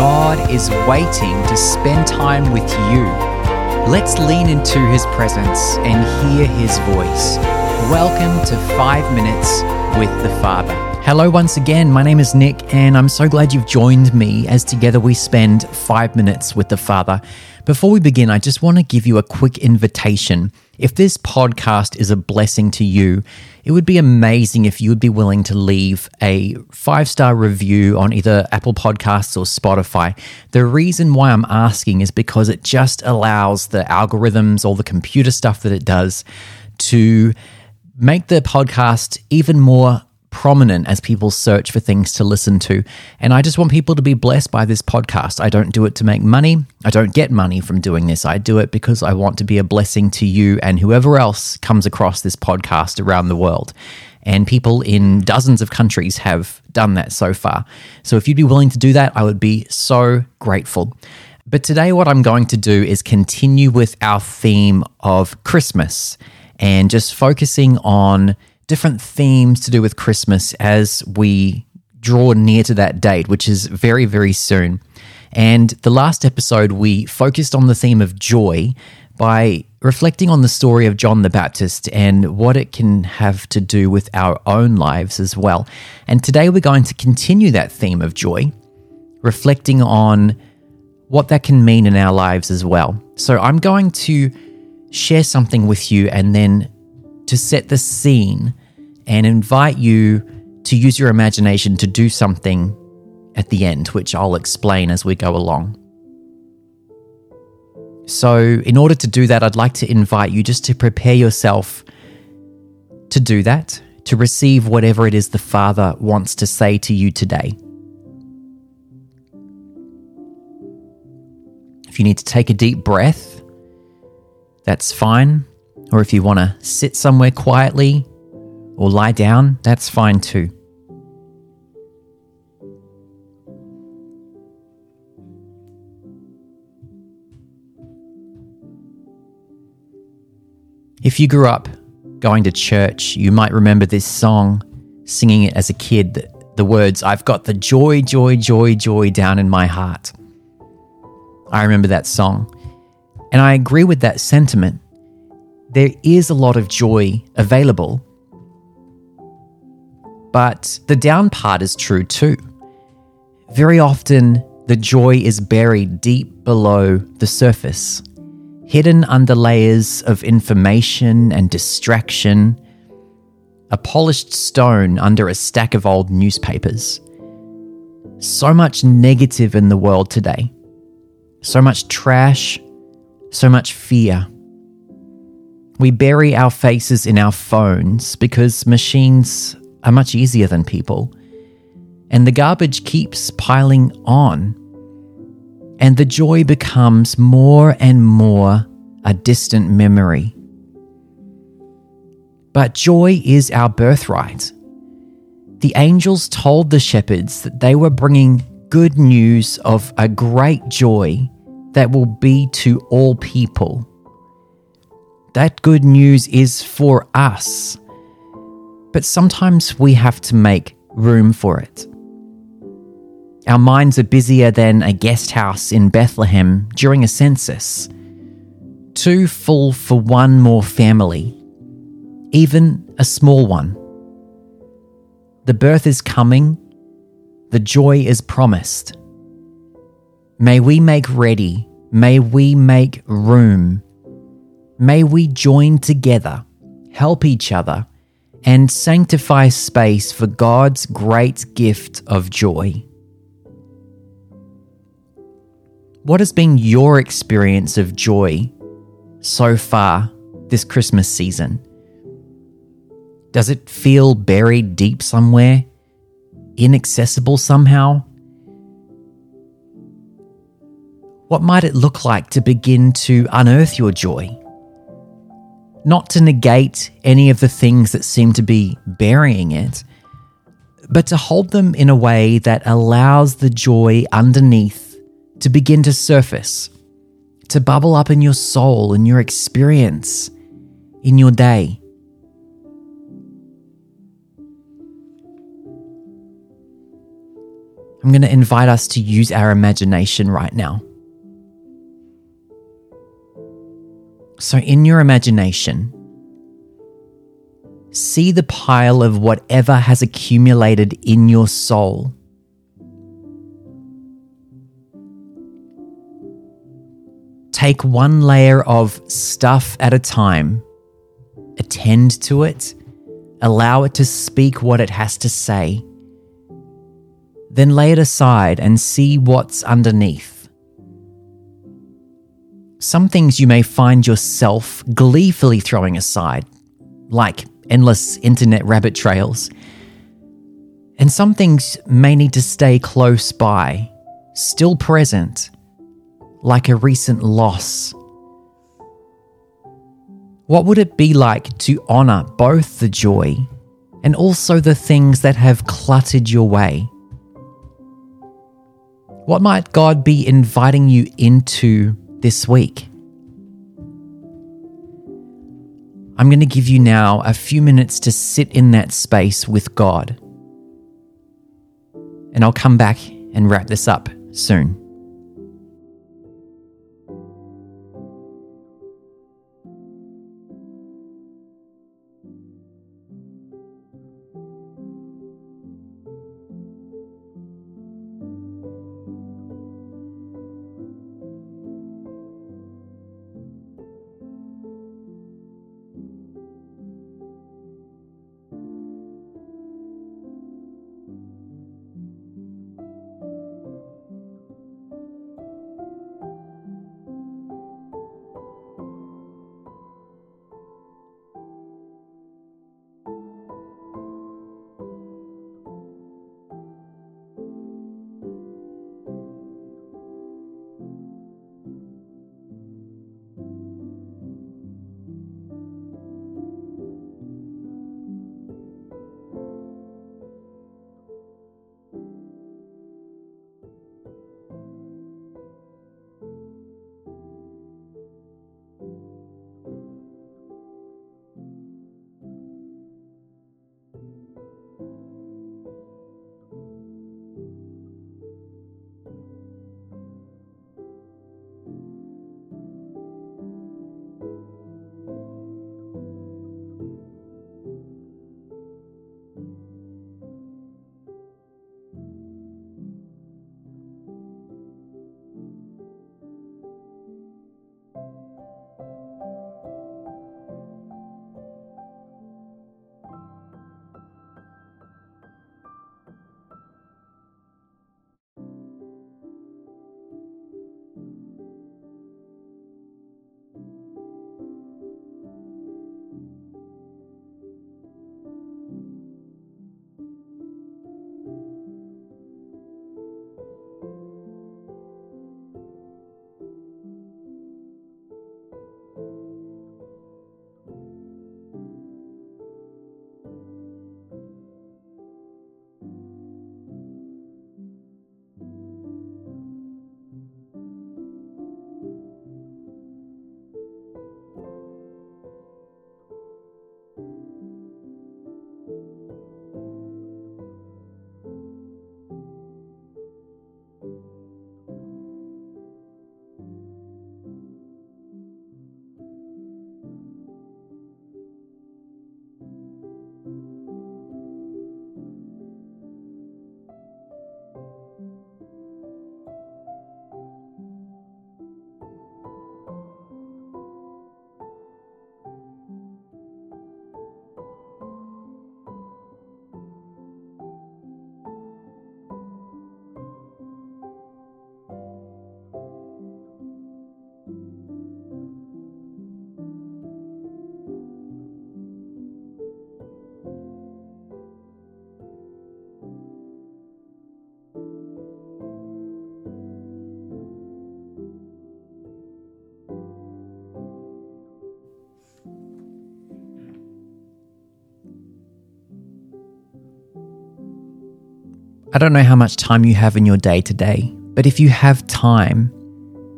God is waiting to spend time with you. Let's lean into His presence and hear His voice. Welcome to 5 Minutes with the Father. Hello, once again. My name is Nick, and I'm so glad you've joined me as together we spend 5 minutes with the Father. Before we begin, I just want to give you a quick invitation. If this podcast is a blessing to you, it would be amazing if you would be willing to leave a five star review on either Apple Podcasts or Spotify. The reason why I'm asking is because it just allows the algorithms, all the computer stuff that it does, to make the podcast even more prominent as people search for things to listen to. And I just want people to be blessed by this podcast. I don't do it to make money. I don't get money from doing this. I do it because I want to be a blessing to you and whoever else comes across this podcast around the world. And people in dozens of countries have done that so far. So if you'd be willing to do that, I would be so grateful. But today, what I'm going to do is continue with our theme of Christmas and just focusing on different themes to do with Christmas as we draw near to that date, which is very, very soon. And the last episode, we focused on the theme of joy by reflecting on the story of John the Baptist and what it can have to do with our own lives as well. And today we're going to continue that theme of joy, reflecting on what that can mean in our lives as well. So I'm going to share something with you and then to set the scene and invite you to use your imagination to do something at the end, which I'll explain as we go along. So, in order to do that, I'd like to invite you just to prepare yourself to do that, to receive whatever it is the Father wants to say to you today. If you need to take a deep breath, that's fine. Or if you want to sit somewhere quietly or lie down, that's fine too. If you grew up going to church, you might remember this song, singing it as a kid. The words, I've got the joy, joy, joy, joy down in my heart. I remember that song. And I agree with that sentiment there is a lot of joy available. But the down part is true too. Very often, the joy is buried deep below the surface, hidden under layers of information and distraction, a polished stone under a stack of old newspapers. So much negative in the world today, so much trash, so much fear. We bury our faces in our phones because machines are much easier than people. And the garbage keeps piling on. And the joy becomes more and more a distant memory. But joy is our birthright. The angels told the shepherds that they were bringing good news of a great joy that will be to all people. That good news is for us. But sometimes we have to make room for it. Our minds are busier than a guest house in Bethlehem during a census. Too full for one more family, even a small one. The birth is coming, the joy is promised. May we make ready, may we make room May we join together, help each other, and sanctify space for God's great gift of joy. What has been your experience of joy so far this Christmas season? Does it feel buried deep somewhere? Inaccessible somehow? What might it look like to begin to unearth your joy? Not to negate any of the things that seem to be burying it, but to hold them in a way that allows the joy underneath to begin to surface, to bubble up in your soul, in your experience, in your day. I'm going to invite us to use our imagination right now. So, in your imagination, see the pile of whatever has accumulated in your soul. Take one layer of stuff at a time, attend to it, allow it to speak what it has to say, then lay it aside and see what's underneath. Some things you may find yourself gleefully throwing aside, like endless internet rabbit trails. And some things may need to stay close by, still present, like a recent loss. What would it be like to honour both the joy and also the things that have cluttered your way? What might God be inviting you into this week? I'm going to give you now a few minutes to sit in that space with God. And I'll come back and wrap this up soon. I don't know how much time you have in your day today, but if you have time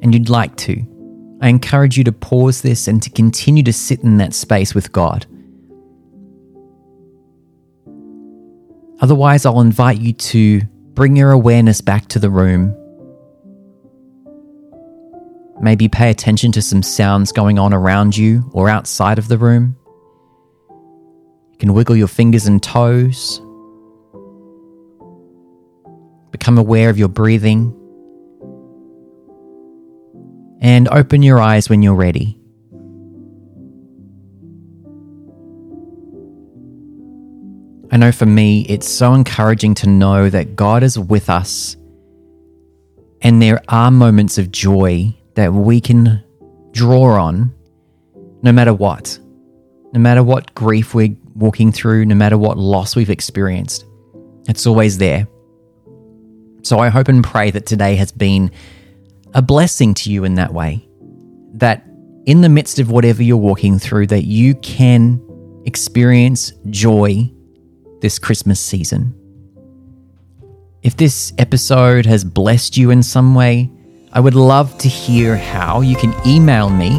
and you'd like to, I encourage you to pause this and to continue to sit in that space with God. Otherwise, I'll invite you to bring your awareness back to the room. Maybe pay attention to some sounds going on around you or outside of the room. You can wiggle your fingers and toes. Become aware of your breathing. And open your eyes when you're ready. I know for me, it's so encouraging to know that God is with us and there are moments of joy that we can draw on no matter what. No matter what grief we're walking through, no matter what loss we've experienced, it's always there. So I hope and pray that today has been a blessing to you in that way. That in the midst of whatever you're walking through, that you can experience joy this Christmas season. If this episode has blessed you in some way, I would love to hear how. You can email me.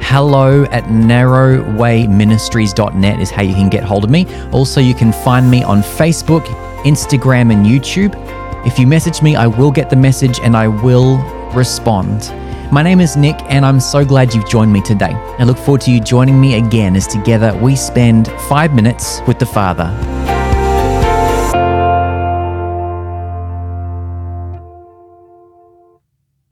Hello at narrowwayministries.net is how you can get hold of me. Also, you can find me on Facebook, Instagram, and YouTube. If you message me, I will get the message and I will respond. My name is Nick, and I'm so glad you've joined me today. I look forward to you joining me again as together we spend five minutes with the Father.